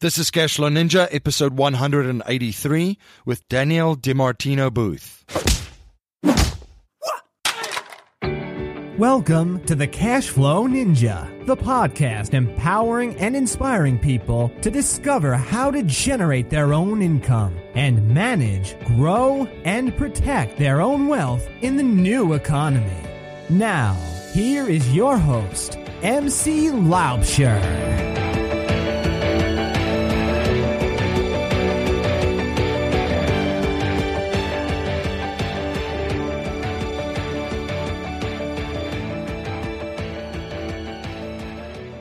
This is Cashflow Ninja, episode 183, with Danielle DiMartino Booth. Welcome to the Cashflow Ninja, the podcast empowering and inspiring people to discover how to generate their own income and manage, grow, and protect their own wealth in the new economy. Now, here is your host, MC Laubscher.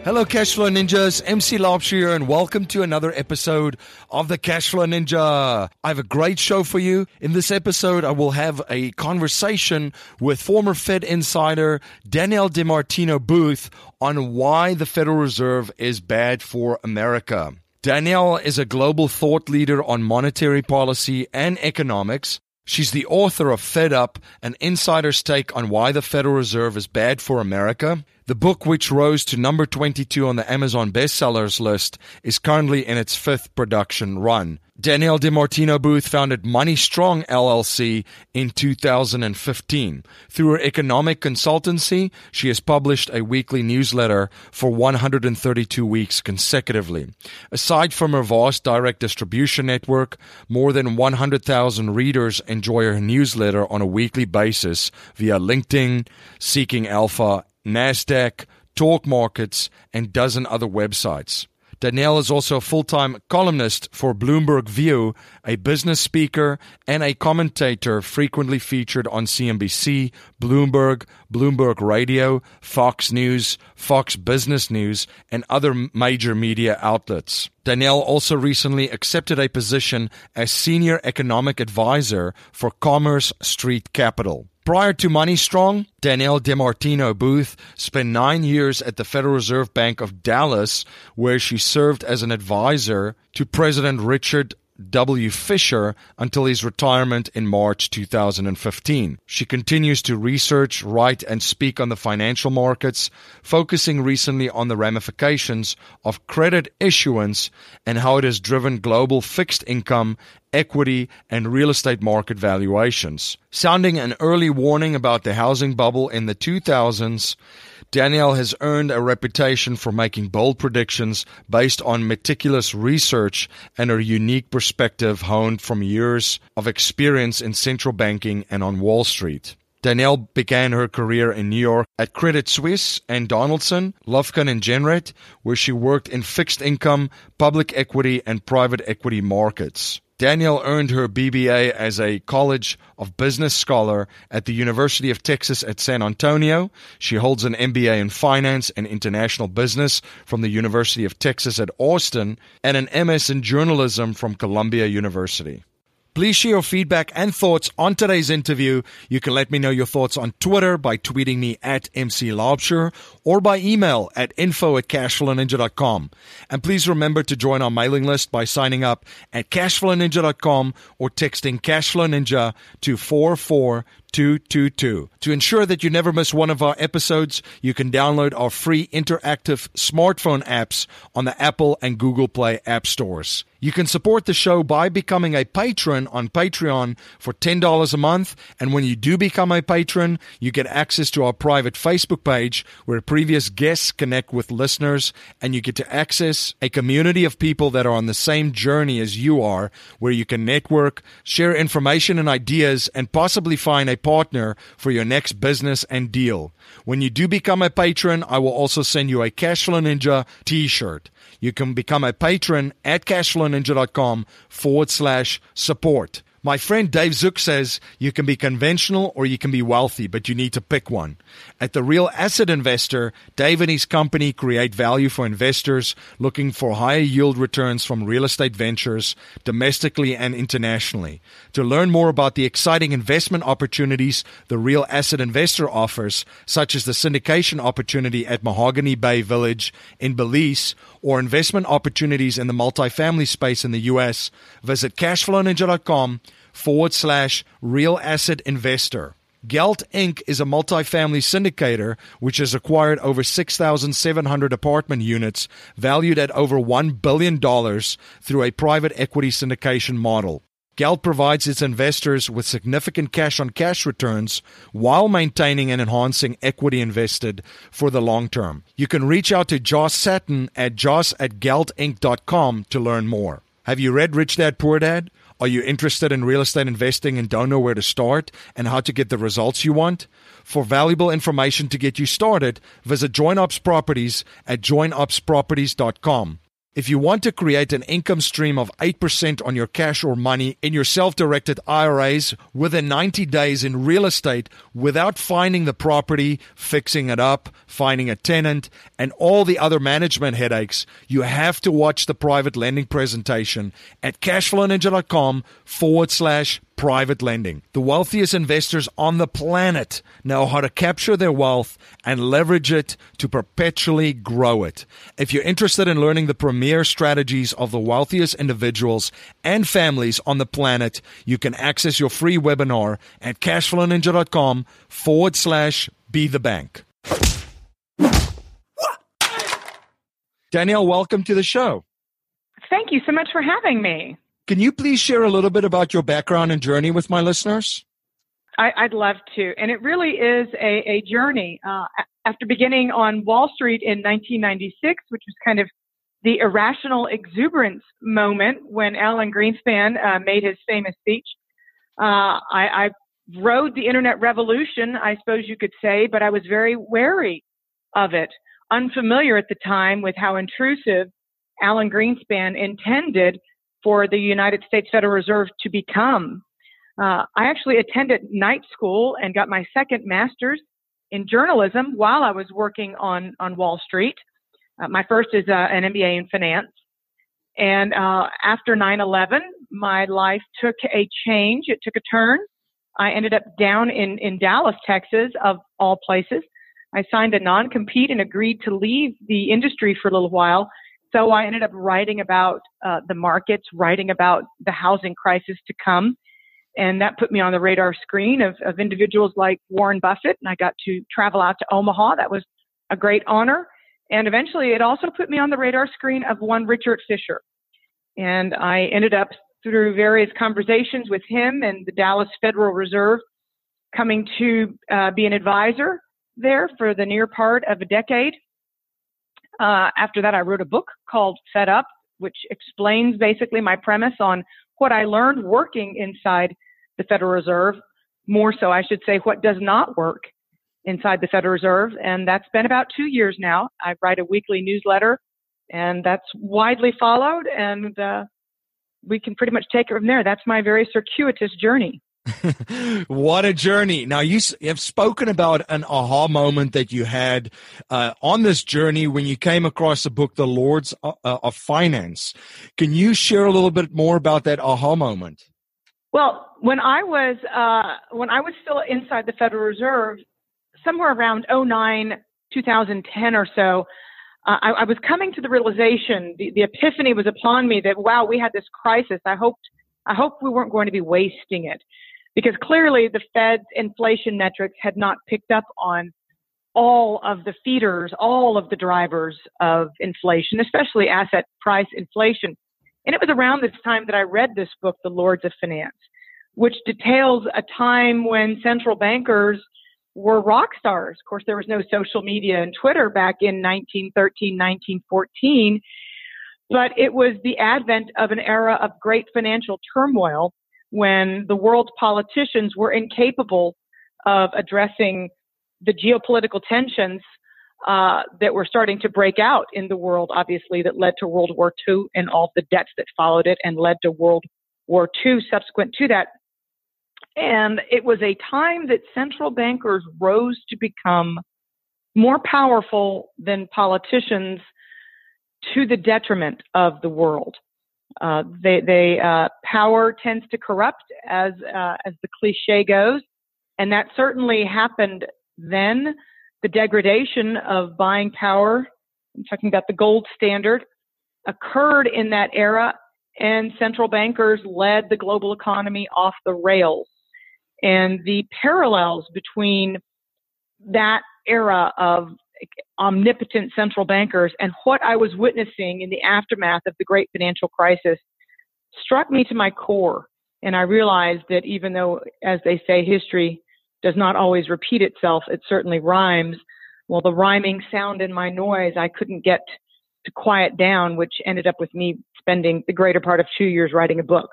Hello, Cashflow Ninjas. MC Laubscher here, and welcome to another episode of the Cashflow Ninja. I have a great show for you. In this episode, I will have a conversation with former Fed insider Danielle DiMartino Booth on why the Federal Reserve is bad for America. Danielle is a global thought leader on monetary policy and economics. She's the author of Fed Up, an insider's take on why the Federal Reserve is bad for America. The book, which rose to number 22 on the Amazon bestsellers list, is currently in its fifth production run. Danielle DiMartino Booth founded Money Strong LLC in 2015. Through her economic consultancy, she has published a weekly newsletter for 132 weeks consecutively. Aside from her vast direct distribution network, more than 100,000 readers enjoy her newsletter on a weekly basis via LinkedIn, Seeking Alpha, NASDAQ, Talk Markets, and dozen other websites. Danielle is also a full time columnist for Bloomberg View, a business speaker, and a commentator frequently featured on CNBC, Bloomberg, Bloomberg Radio, Fox News, Fox Business News, and other major media outlets. Danielle also recently accepted a position as senior economic advisor for Commerce Street Capital. Prior to Money Strong, Danielle DiMartino Booth spent nine years at the Federal Reserve Bank of Dallas, where she served as an advisor to President Richard W. Fisher until his retirement in March 2015. She continues to research, write, and speak on the financial markets, focusing recently on the ramifications of credit issuance and how it has driven global fixed income, equity, and real estate market valuations. Sounding an early warning about the housing bubble in the 2000s, Danielle has earned a reputation for making bold predictions based on meticulous research and her unique perspective honed from years of experience in central banking and on Wall Street. Danielle began her career in New York at Credit Suisse and Donaldson, Lufkin and Jenrette, where she worked in fixed income, public equity, and private equity markets. Danielle earned her BBA as a College of Business scholar at the University of Texas at San Antonio. She holds an MBA in Finance and International Business from the University of Texas at Austin and an MS in Journalism from Columbia University. Please share your feedback and thoughts on today's interview. You can let me know your thoughts on Twitter by tweeting me at MC Laubscher or by email at info at cashflowninja.com. And please remember to join our mailing list by signing up at cashflowninja.com or texting cashflowninja to 44 222. To ensure that you never miss one of our episodes, you can download our free interactive smartphone apps on the Apple and Google Play app stores. You can support the show by becoming a patron on Patreon for $10 a month. And when you do become a patron, you get access to our private Facebook page where previous guests connect with listeners and you get to access a community of people that are on the same journey as you are, where you can network, share information and ideas, and possibly find a partner for your next business and deal. When you do become a patron, I will also send you a Cashflow Ninja t shirt. You can become a patron at cashflowninja.com forward slash support. My friend Dave Zook says you can be conventional or you can be wealthy, but you need to pick one. At the Real Asset Investor, Dave and his company create value for investors looking for higher yield returns from real estate ventures domestically and internationally. To learn more about the exciting investment opportunities the Real Asset Investor offers, such as the syndication opportunity at Mahogany Bay Village in Belize or investment opportunities in the multifamily space in the U.S., visit cashflowninja.com forward slash real asset investor. Gelt Inc. is a multifamily syndicator which has acquired over 6,700 apartment units valued at over $1 billion through a private equity syndication model. Gelt provides its investors with significant cash on cash returns while maintaining and enhancing equity invested for the long term. You can reach out to Josh Satin at josh at geltinc.com to learn more. Have you read Rich Dad Poor Dad? Are you interested in real estate investing and don't know where to start and how to get the results you want? For valuable information to get you started, visit JoinUps Properties at joinupsproperties.com. If you want to create an income stream of 8% on your cash or money in your self directed IRAs within 90 days in real estate without finding the property, fixing it up, finding a tenant, and all the other management headaches, you have to watch the private lending presentation at cashflowninja.com forward slash private lending. The wealthiest investors on the planet know how to capture their wealth and leverage it to perpetually grow it. If you're interested in learning the premier strategies of the wealthiest individuals and families on the planet, you can access your free webinar at cashflowninja.com forward slash be the bank. Danielle, welcome to the show. Thank you so much for having me. Can you please share a little bit about your background and journey with my listeners? I, would love to. And it really is a, a journey. Uh, after beginning on Wall Street in 1996, which was kind of the irrational exuberance moment when Alan Greenspan uh, made his famous speech, uh, I, I rode the internet revolution, I suppose you could say, but I was very wary of it, unfamiliar at the time with how intrusive Alan Greenspan intended for the United States Federal Reserve to become. Uh, I actually attended night school and got my second master's in journalism while I was working on, on Wall Street. Uh, my first is uh, an MBA in finance. And uh, after 9 11, my life took a change. It took a turn. I ended up down in, in Dallas, Texas, of all places. I signed a non compete and agreed to leave the industry for a little while so I ended up writing about uh, the markets, writing about the housing crisis to come. And that put me on the radar screen of, of individuals like Warren Buffett. And I got to travel out to Omaha. That was a great honor. And eventually it also put me on the radar screen of one Richard Fisher. And I ended up through various conversations with him and the Dallas Federal Reserve coming to uh, be an advisor there for the near part of a decade. Uh, after that, I wrote a book called Fed Up, which explains basically my premise on what I learned working inside the Federal Reserve. More so, I should say, what does not work inside the Federal Reserve. And that's been about two years now. I write a weekly newsletter, and that's widely followed. And uh, we can pretty much take it from there. That's my very circuitous journey. What a journey. Now, you have spoken about an aha moment that you had uh, on this journey when you came across the book, The Lords uh, uh, of Finance. Can you share a little bit more about that aha moment? Well, when I was uh, when I was still inside the Federal Reserve, somewhere around 09, 2010 or so, uh, I, I, was coming to the realization, the, the epiphany was upon me that wow, we had this crisis. I hoped I hoped we weren't going to be wasting it because clearly the Fed's inflation metrics had not picked up on all of the feeders, all of the drivers of inflation, especially asset price inflation. And it was around this time that I read this book, The Lords of Finance, which details a time when central bankers were rock stars. Of course, there was no social media and Twitter back in 1913, 1914, but it was the advent of an era of great financial turmoil when the world's politicians were incapable of addressing the geopolitical tensions uh, that were starting to break out in the world, obviously, that led to World War II and all the debts that followed it and led to World War II subsequent to that. And it was a time that central bankers rose to become more powerful than politicians to the detriment of the world. Uh, they, they uh, power tends to corrupt, as uh, as the cliche goes, and that certainly happened then. The degradation of buying power, I'm talking about the gold standard, occurred in that era, and central bankers led the global economy off the rails. and the parallels between that era of omnipotent central bankers and what I was witnessing in the aftermath of the great financial crisis struck me to my core. And I realized that even though, as they say, history does not always repeat itself, it certainly rhymes. Well, the rhyming sound in my noise, I couldn't get to quiet down, which ended up with me spending the greater part of two years writing a book.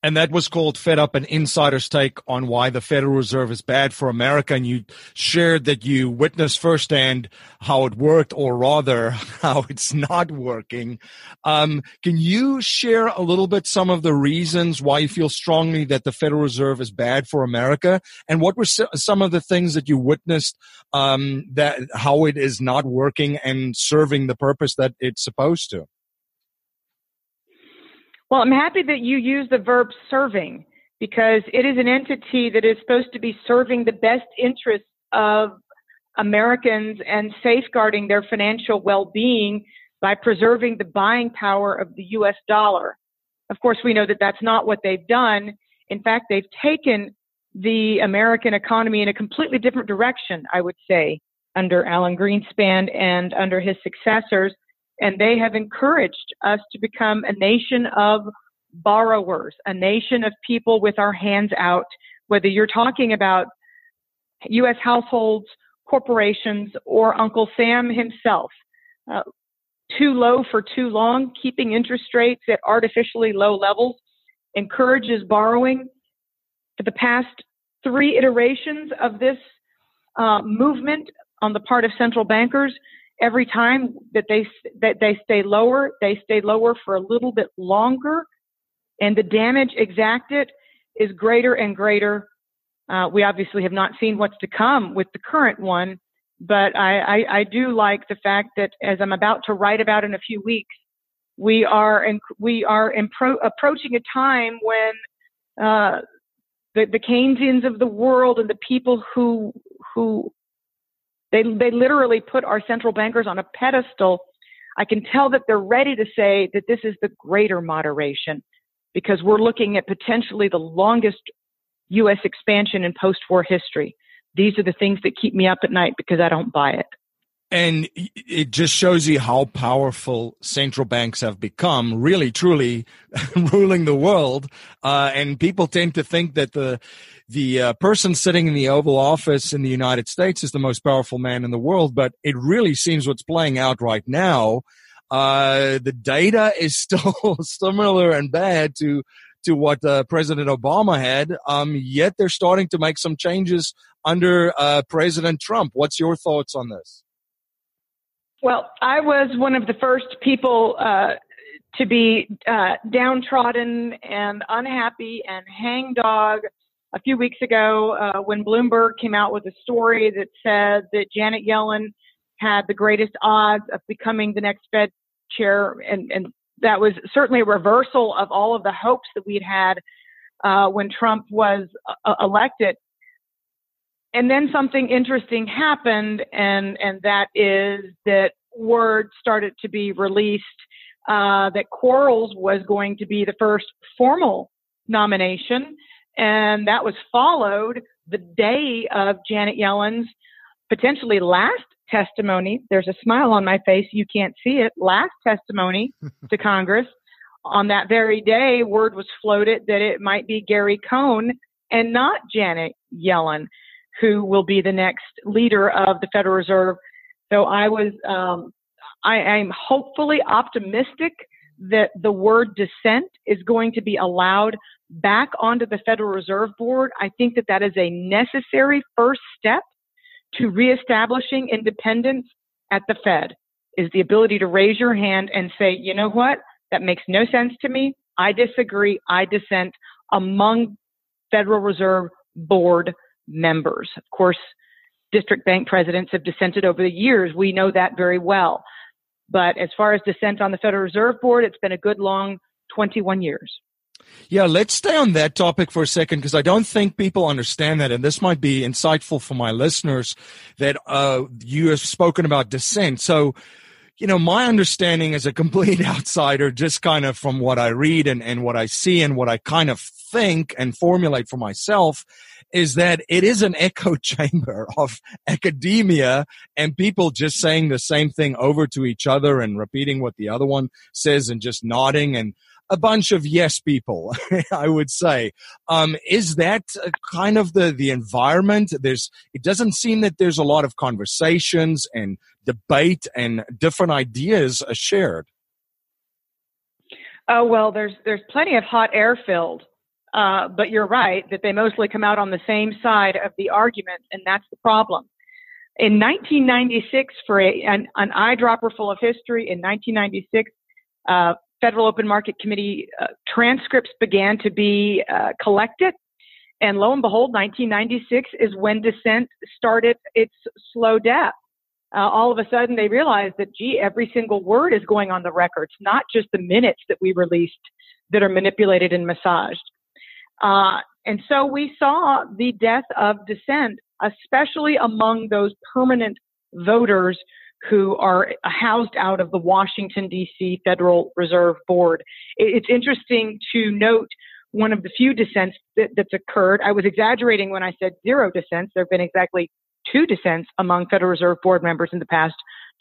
And that was called Fed Up, an insider's take on why the Federal Reserve is bad for America. And you shared that you witnessed firsthand how it worked, or rather, how it's not working. Um, can you share a little bit some of the reasons why you feel strongly that the Federal Reserve is bad for America? And what were some of the things that you witnessed um, that how it is not working and serving the purpose that it's supposed to? Well, I'm happy that you use the verb serving because it is an entity that is supposed to be serving the best interests of Americans and safeguarding their financial well-being by preserving the buying power of the US dollar. Of course, we know that that's not what they've done. In fact, they've taken the American economy in a completely different direction, I would say, under Alan Greenspan and under his successors and they have encouraged us to become a nation of borrowers, a nation of people with our hands out, whether you're talking about U.S. households, corporations, or Uncle Sam himself. Uh, too low for too long, keeping interest rates at artificially low levels encourages borrowing. For the past three iterations of this uh, movement on the part of central bankers, every time that they that they stay lower, they stay lower for a little bit longer, and the damage exacted is greater and greater. Uh, we obviously have not seen what's to come with the current one, but I, I, I do like the fact that as I'm about to write about in a few weeks, we are in, we are approaching a time when uh, the, the Keynesians of the world and the people who who they, they literally put our central bankers on a pedestal. I can tell that they're ready to say that this is the greater moderation because we're looking at potentially the longest U.S. expansion in post war history. These are the things that keep me up at night because I don't buy it. And it just shows you how powerful central banks have become, really, truly ruling the world. Uh, and people tend to think that the the uh, person sitting in the Oval Office in the United States is the most powerful man in the world, but it really seems what's playing out right now. Uh, the data is still similar and bad to to what uh, President Obama had. Um, yet they're starting to make some changes under uh, President Trump. What's your thoughts on this? Well, I was one of the first people uh, to be uh, downtrodden and unhappy and hangdog a few weeks ago uh, when Bloomberg came out with a story that said that Janet Yellen had the greatest odds of becoming the next Fed chair, and, and that was certainly a reversal of all of the hopes that we'd had uh, when Trump was uh, elected. And then something interesting happened, and and that is that word started to be released uh, that Quarles was going to be the first formal nomination and that was followed the day of Janet Yellen's potentially last testimony. There's a smile on my face. You can't see it. Last testimony to Congress. On that very day, word was floated that it might be Gary Cohn and not Janet Yellen who will be the next leader of the Federal Reserve. So I was, um, I am hopefully optimistic that the word dissent is going to be allowed back onto the Federal Reserve Board, I think that that is a necessary first step to reestablishing independence at the Fed is the ability to raise your hand and say, you know what? That makes no sense to me. I disagree. I dissent among Federal Reserve Board members. Of course, district bank presidents have dissented over the years. We know that very well. But as far as dissent on the Federal Reserve Board, it's been a good long 21 years. Yeah, let's stay on that topic for a second because I don't think people understand that, and this might be insightful for my listeners that uh, you have spoken about dissent. So you know, my understanding as a complete outsider, just kind of from what I read and, and what I see and what I kind of think and formulate for myself is that it is an echo chamber of academia and people just saying the same thing over to each other and repeating what the other one says and just nodding and a bunch of yes people, I would say. Um, is that kind of the, the environment? There's, it doesn't seem that there's a lot of conversations and debate and different ideas shared. Oh, well, there's, there's plenty of hot air filled. Uh, but you're right that they mostly come out on the same side of the argument, and that's the problem. In 1996, for a, an, an eyedropper full of history, in 1996, uh, Federal Open Market Committee uh, transcripts began to be uh, collected. And lo and behold, 1996 is when dissent started its slow death. Uh, all of a sudden, they realized that, gee, every single word is going on the records, not just the minutes that we released that are manipulated and massaged. Uh, and so we saw the death of dissent, especially among those permanent voters who are housed out of the Washington, D.C. Federal Reserve Board. It's interesting to note one of the few dissents that, that's occurred. I was exaggerating when I said zero dissents. There have been exactly two dissents among Federal Reserve Board members in the past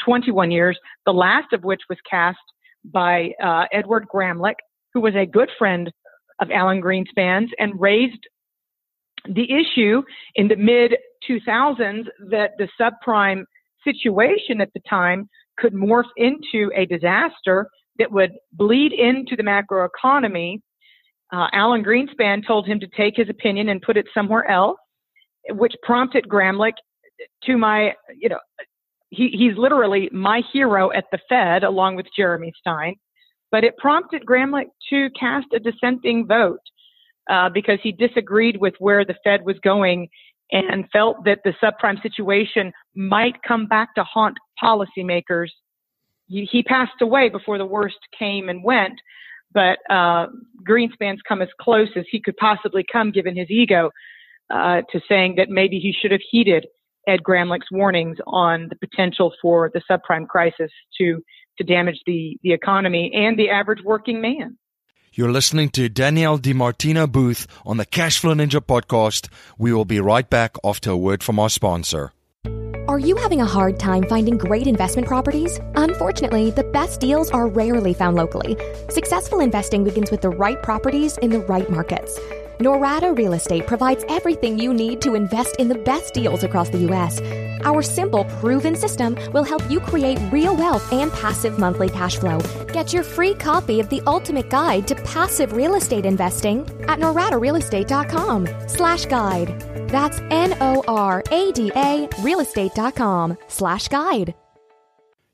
21 years, the last of which was cast by uh, Edward Gramlich, who was a good friend of Alan Greenspan's and raised the issue in the mid 2000s that the subprime situation at the time could morph into a disaster that would bleed into the macroeconomy. Uh, Alan Greenspan told him to take his opinion and put it somewhere else, which prompted Gramlich to my, you know, he, he's literally my hero at the Fed along with Jeremy Stein. But it prompted Gramlich to cast a dissenting vote uh, because he disagreed with where the Fed was going and felt that the subprime situation might come back to haunt policymakers. He, he passed away before the worst came and went, but uh, Greenspan's come as close as he could possibly come, given his ego, uh, to saying that maybe he should have heeded Ed Gramlich's warnings on the potential for the subprime crisis to to damage the the economy and the average working man. You're listening to Danielle DiMartino Booth on the Cashflow Ninja podcast. We will be right back after a word from our sponsor. Are you having a hard time finding great investment properties? Unfortunately, the best deals are rarely found locally. Successful investing begins with the right properties in the right markets. Norada Real Estate provides everything you need to invest in the best deals across the U.S. Our simple, proven system will help you create real wealth and passive monthly cash flow. Get your free copy of the ultimate guide to passive real estate investing at noradarealestate.com slash guide. That's N-O-R-A-D-A realestate.com slash guide.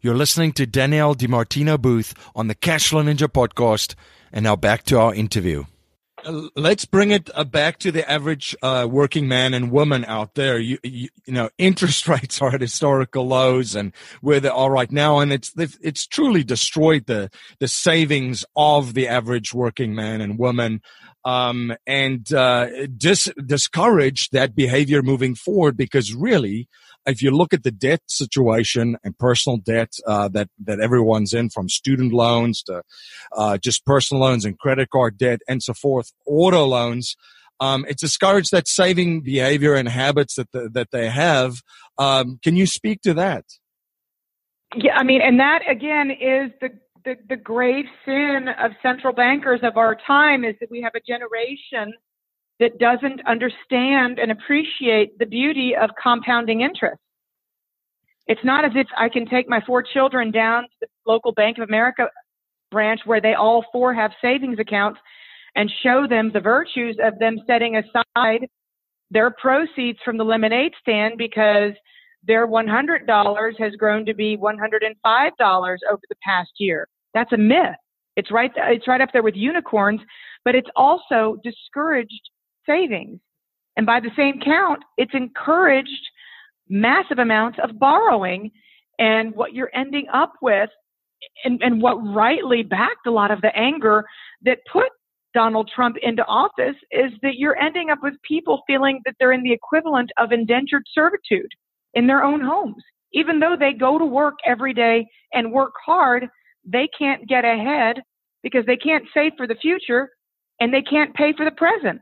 You're listening to Danielle DiMartino Booth on the Cashflow Ninja podcast. And now back to our interview. Let's bring it uh, back to the average uh, working man and woman out there. You, you, you, know, interest rates are at historical lows and where they are right now, and it's it's truly destroyed the the savings of the average working man and woman, um, and uh, dis- discourage that behavior moving forward because really if you look at the debt situation and personal debt uh, that that everyone's in, from student loans to uh, just personal loans and credit card debt and so forth, auto loans, um, it's discouraged that saving behavior and habits that the, that they have. Um, can you speak to that? Yeah, I mean, and that again is the, the the grave sin of central bankers of our time is that we have a generation that doesn't understand and appreciate the beauty of compounding interest. It's not as if I can take my four children down to the local Bank of America branch where they all four have savings accounts and show them the virtues of them setting aside their proceeds from the lemonade stand because their $100 has grown to be $105 over the past year. That's a myth. It's right, it's right up there with unicorns, but it's also discouraged savings. And by the same count, it's encouraged massive amounts of borrowing. And what you're ending up with, and, and what rightly backed a lot of the anger that put Donald Trump into office, is that you're ending up with people feeling that they're in the equivalent of indentured servitude in their own homes. even though they go to work every day and work hard, they can't get ahead because they can't save for the future and they can't pay for the present.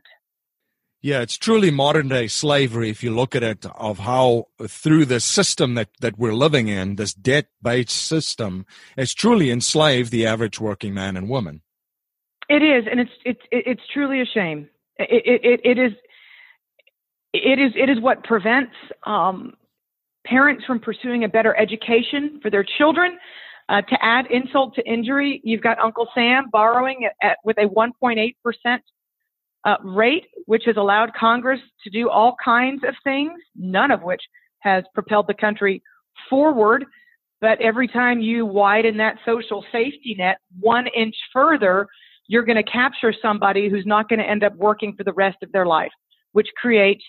Yeah, it's truly modern day slavery if you look at it of how through the system that, that we're living in, this debt based system, it's truly enslaved the average working man and woman. It is, and it's it's it's truly a shame. It it, it is it is it is what prevents um, parents from pursuing a better education for their children. Uh, to add insult to injury, you've got Uncle Sam borrowing at, at with a 1.8 percent uh, rate, which has allowed Congress to do all kinds of things, none of which has propelled the country forward. But every time you widen that social safety net one inch further, you're going to capture somebody who's not going to end up working for the rest of their life, which creates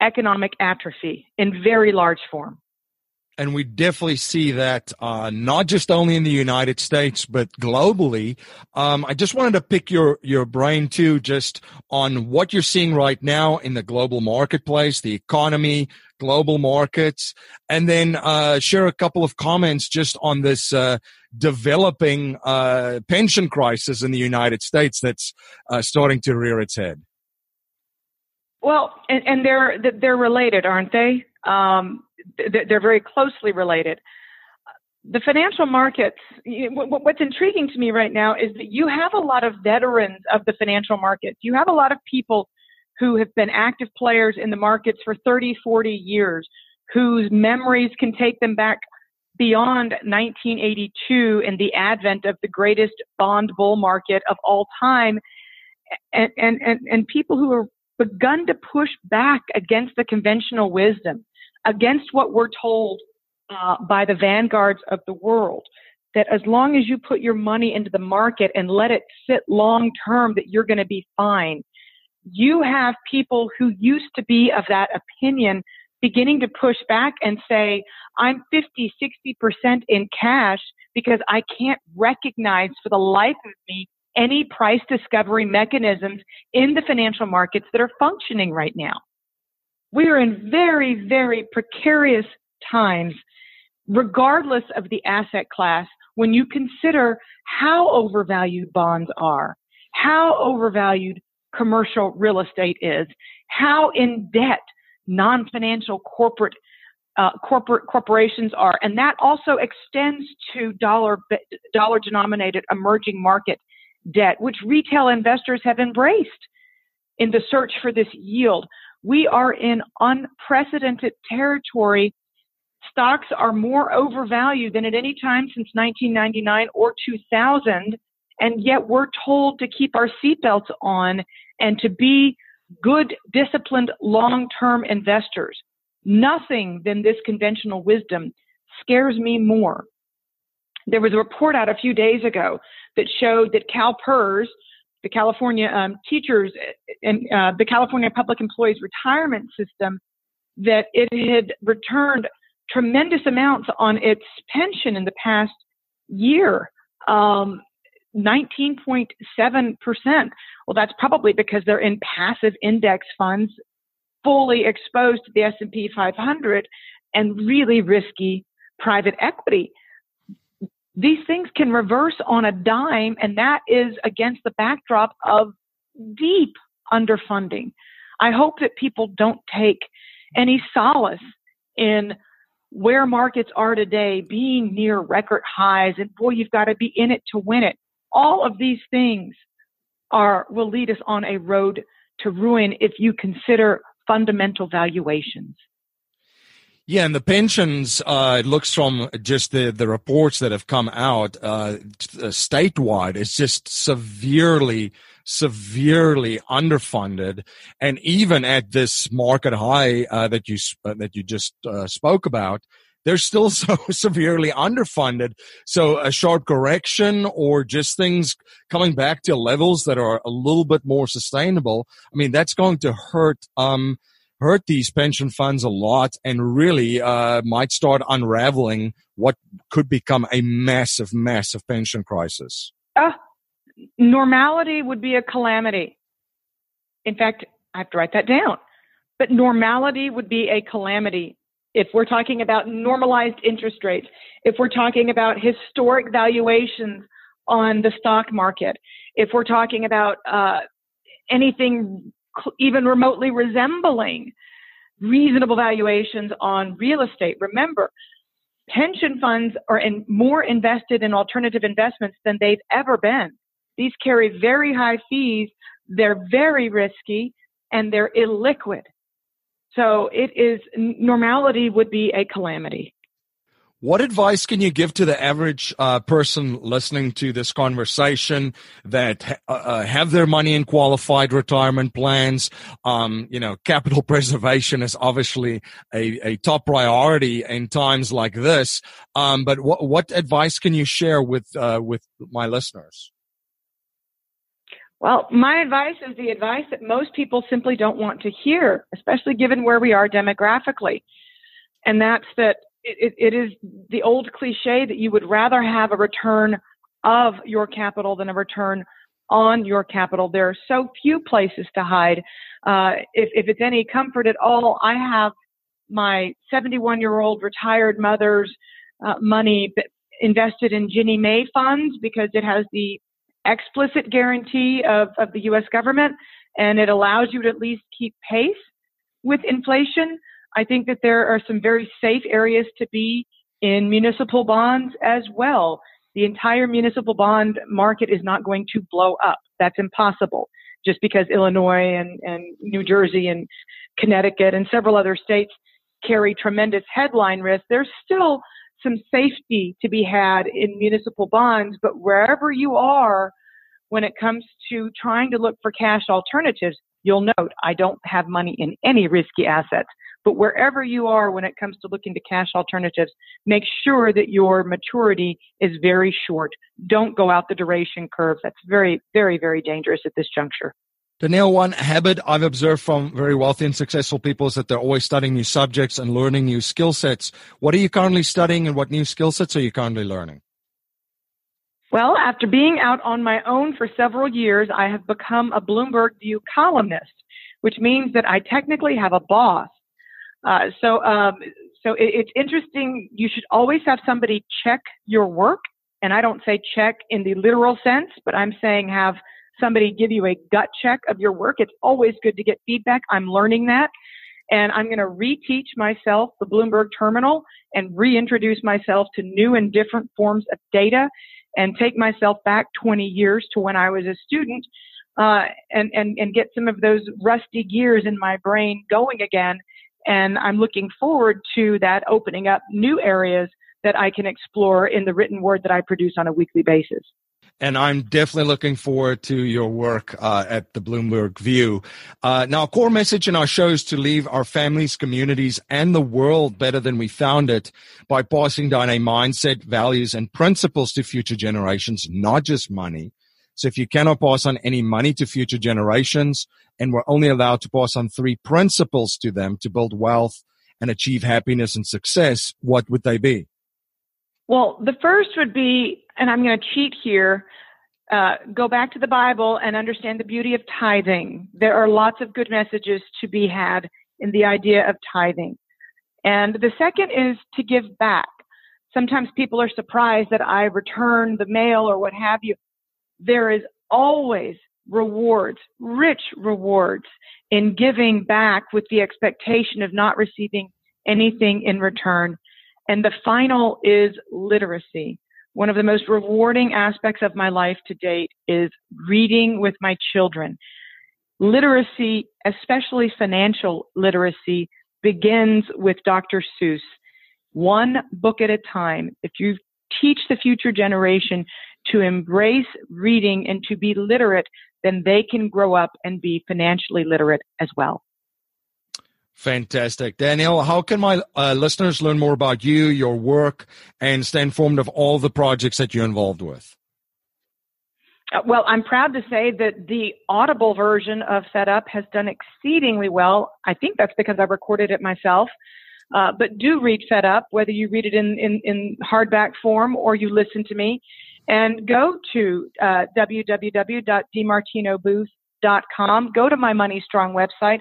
economic atrophy in very large form and we definitely see that uh, not just only in the United States but globally. Um, I just wanted to pick your your brain too, just on what you're seeing right now in the global marketplace, the economy, global markets, and then uh, share a couple of comments just on this uh, developing uh, pension crisis in the United States that's uh, starting to rear its head. Well, and, and they're they're related, aren't they? Um, they're very closely related. The financial markets, what's intriguing to me right now is that you have a lot of veterans of the financial markets. You have a lot of people who have been active players in the markets for 30, 40 years, whose memories can take them back beyond 1982 and the advent of the greatest bond bull market of all time. And, and, and, and people who have begun to push back against the conventional wisdom against what we're told uh, by the vanguards of the world that as long as you put your money into the market and let it sit long term that you're going to be fine. You have people who used to be of that opinion beginning to push back and say i'm 50 60% in cash because i can't recognize for the life of me any price discovery mechanisms in the financial markets that are functioning right now. We are in very, very precarious times, regardless of the asset class, when you consider how overvalued bonds are, how overvalued commercial real estate is, how in debt non-financial corporate uh, corporate corporations are, and that also extends to dollar dollar denominated emerging market debt, which retail investors have embraced in the search for this yield. We are in unprecedented territory. Stocks are more overvalued than at any time since 1999 or 2000. And yet we're told to keep our seatbelts on and to be good, disciplined, long-term investors. Nothing than this conventional wisdom scares me more. There was a report out a few days ago that showed that CalPERS, the California um, teachers and uh, the California Public Employees Retirement System that it had returned tremendous amounts on its pension in the past year. Um, 19.7%. Well, that's probably because they're in passive index funds, fully exposed to the S&P 500 and really risky private equity these things can reverse on a dime, and that is against the backdrop of deep underfunding. I hope that people don't take any solace in where markets are today being near record highs and boy you've got to be in it to win it all of these things are will lead us on a road to ruin if you consider fundamental valuations yeah, and the pensions, uh, it looks from just the, the reports that have come out uh, statewide, it's just severely, severely underfunded. And even at this market high uh, that you uh, that you just uh, spoke about, they're still so severely underfunded. So a sharp correction or just things coming back to levels that are a little bit more sustainable. I mean, that's going to hurt. Um, hurt these pension funds a lot and really uh, might start unraveling what could become a massive, massive pension crisis. Uh, normality would be a calamity. In fact, I have to write that down. But normality would be a calamity. if we're talking about normalized interest rates, if we're talking about historic valuations on the stock market, if we're talking about uh, anything even remotely resembling reasonable valuations on real estate, remember, pension funds are in, more invested in alternative investments than they've ever been. These carry very high fees, they're very risky, and they're illiquid. So it is normality would be a calamity. What advice can you give to the average uh, person listening to this conversation that uh, uh, have their money in qualified retirement plans? Um, you know, capital preservation is obviously a, a top priority in times like this. Um, but what, what advice can you share with uh, with my listeners? Well, my advice is the advice that most people simply don't want to hear, especially given where we are demographically. And that's that it, it is the old cliche that you would rather have a return of your capital than a return on your capital. There are so few places to hide. Uh, if, if it's any comfort at all, I have my 71 year old retired mother's uh, money invested in Ginnie Mae funds because it has the explicit guarantee of, of the U.S. government, and it allows you to at least keep pace with inflation. I think that there are some very safe areas to be in municipal bonds as well. The entire municipal bond market is not going to blow up. That's impossible just because Illinois and, and New Jersey and Connecticut and several other states carry tremendous headline risk. There's still some safety to be had in municipal bonds, but wherever you are when it comes to trying to look for cash alternatives, you'll note I don't have money in any risky assets. But wherever you are when it comes to looking to cash alternatives, make sure that your maturity is very short. Don't go out the duration curve. That's very, very, very dangerous at this juncture. Danielle, one habit I've observed from very wealthy and successful people is that they're always studying new subjects and learning new skill sets. What are you currently studying and what new skill sets are you currently learning? Well, after being out on my own for several years, I have become a Bloomberg View columnist, which means that I technically have a boss. Uh, so, um, so it, it's interesting. You should always have somebody check your work, and I don't say check in the literal sense, but I'm saying have somebody give you a gut check of your work. It's always good to get feedback. I'm learning that. And I'm going to reteach myself the Bloomberg terminal and reintroduce myself to new and different forms of data and take myself back 20 years to when I was a student uh, and, and, and get some of those rusty gears in my brain going again. And I'm looking forward to that opening up new areas that I can explore in the written word that I produce on a weekly basis and I'm definitely looking forward to your work uh, at the Bloomberg View. Uh, now, a core message in our show is to leave our families, communities, and the world better than we found it by passing down a mindset, values, and principles to future generations, not just money. So if you cannot pass on any money to future generations, and we're only allowed to pass on three principles to them to build wealth and achieve happiness and success, what would they be? Well, the first would be, and I'm going to cheat here, uh, go back to the Bible and understand the beauty of tithing. There are lots of good messages to be had in the idea of tithing. And the second is to give back. Sometimes people are surprised that I return the mail or what have you. There is always rewards, rich rewards in giving back with the expectation of not receiving anything in return. And the final is literacy. One of the most rewarding aspects of my life to date is reading with my children. Literacy, especially financial literacy, begins with Dr. Seuss. One book at a time. If you teach the future generation to embrace reading and to be literate, then they can grow up and be financially literate as well. Fantastic. Danielle, how can my uh, listeners learn more about you, your work, and stay informed of all the projects that you're involved with? Uh, well, I'm proud to say that the audible version of Fed Up has done exceedingly well. I think that's because I recorded it myself. Uh, but do read Fed Up, whether you read it in, in, in hardback form or you listen to me. And go to uh, www.dimartinobooth.com. Go to my Money Strong website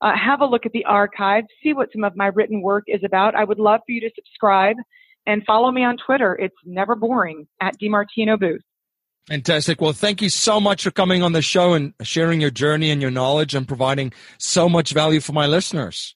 uh, have a look at the archives, see what some of my written work is about. I would love for you to subscribe and follow me on Twitter. It's never boring at DiMartino Booth. Fantastic. Well, thank you so much for coming on the show and sharing your journey and your knowledge and providing so much value for my listeners.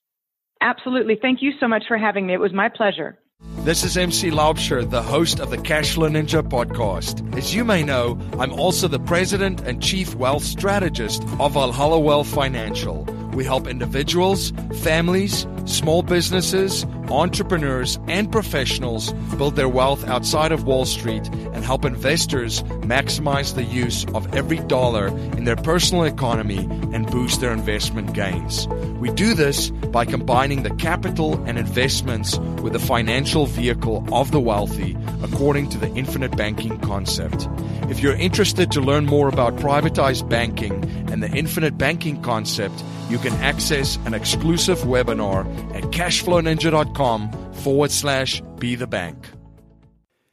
Absolutely. Thank you so much for having me. It was my pleasure. This is MC Laubscher, the host of the Cashflow Ninja podcast. As you may know, I'm also the president and chief wealth strategist of Valhalla Wealth Financial. We help individuals, families, small businesses, entrepreneurs, and professionals build their wealth outside of Wall Street and help investors maximize the use of every dollar in their personal economy and boost their investment gains. We do this by combining the capital and investments with the financial vehicle of the wealthy according to the infinite banking concept. If you're interested to learn more about privatized banking and the infinite banking concept, you can access an exclusive webinar at cashflowninja.com forward slash be the bank.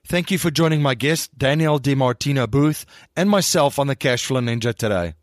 Thank you for joining my guest, Danielle DiMartino Booth, and myself on the Cashflow Ninja today.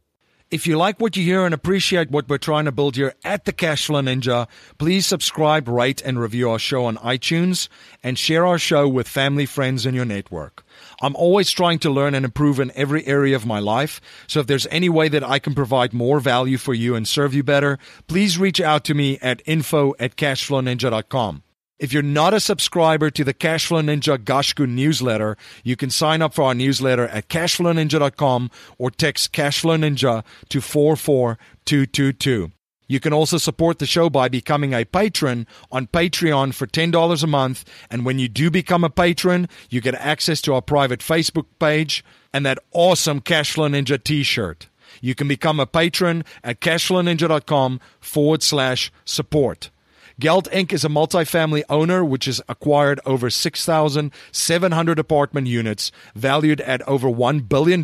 If you like what you hear and appreciate what we're trying to build here at the Cashflow Ninja, please subscribe, rate, and review our show on iTunes and share our show with family, friends, and your network. I'm always trying to learn and improve in every area of my life. So if there's any way that I can provide more value for you and serve you better, please reach out to me at info at cashflowninja.com. If you're not a subscriber to the Cashflow Ninja Gashku newsletter, you can sign up for our newsletter at cashflowninja.com or text Cashflow Ninja to 44222. You can also support the show by becoming a patron on Patreon for $10 a month. And when you do become a patron, you get access to our private Facebook page and that awesome Cashflow Ninja t shirt. You can become a patron at cashflowninja.com forward slash support. Gelt Inc. is a multifamily owner which has acquired over 6,700 apartment units valued at over $1 billion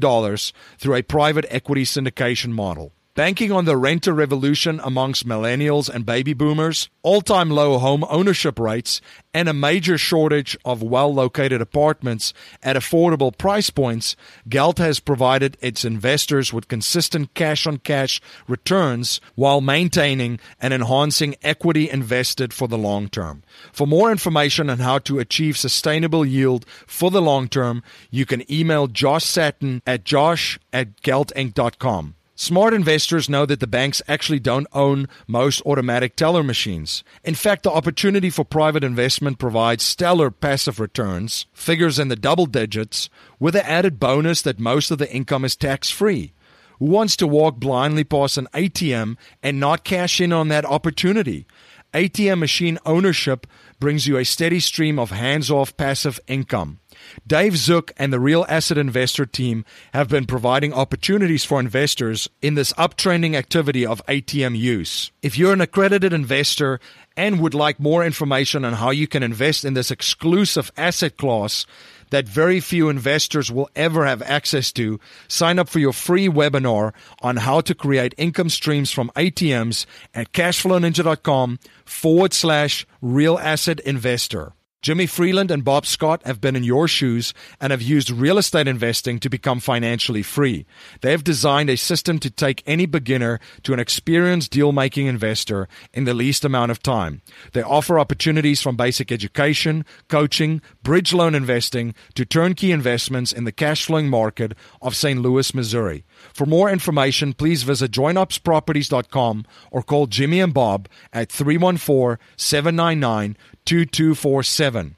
through a private equity syndication model. Banking on the renter revolution amongst millennials and baby boomers, all time low home ownership rates, and a major shortage of well located apartments at affordable price points, Gelt has provided its investors with consistent cash on cash returns while maintaining and enhancing equity invested for the long term. For more information on how to achieve sustainable yield for the long term, you can email Josh Satin at josh at geltinc.com. Smart investors know that the banks actually don't own most automatic teller machines. In fact, the opportunity for private investment provides stellar passive returns, figures in the double digits, with the added bonus that most of the income is tax free. Who wants to walk blindly past an ATM and not cash in on that opportunity? ATM machine ownership brings you a steady stream of hands off passive income. Dave Zook and the Real Asset Investor team have been providing opportunities for investors in this uptrending activity of ATM use. If you're an accredited investor and would like more information on how you can invest in this exclusive asset class, that very few investors will ever have access to, sign up for your free webinar on how to create income streams from ATMs at cashflowninja.com forward slash real asset investor. Jimmy Freeland and Bob Scott have been in your shoes and have used real estate investing to become financially free. They have designed a system to take any beginner to an experienced deal making investor in the least amount of time. They offer opportunities from basic education, coaching, bridge loan investing to turnkey investments in the cash flowing market of St. Louis, Missouri. For more information, please visit joinupsproperties.com or call Jimmy and Bob at 314 799 2247.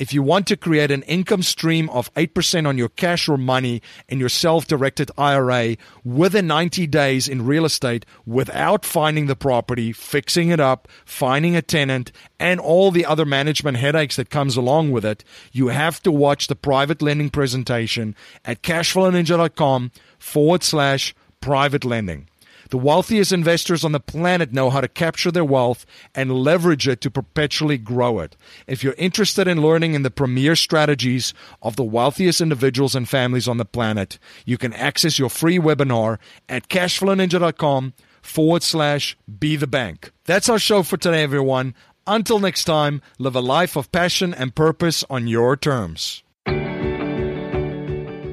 If you want to create an income stream of 8% on your cash or money in your self directed IRA within 90 days in real estate without finding the property, fixing it up, finding a tenant, and all the other management headaches that comes along with it, you have to watch the private lending presentation at cashflowninja.com forward slash private lending. The wealthiest investors on the planet know how to capture their wealth and leverage it to perpetually grow it. If you're interested in learning in the premier strategies of the wealthiest individuals and families on the planet, you can access your free webinar at cashflowninja.com forward slash be the bank. That's our show for today, everyone. Until next time, live a life of passion and purpose on your terms.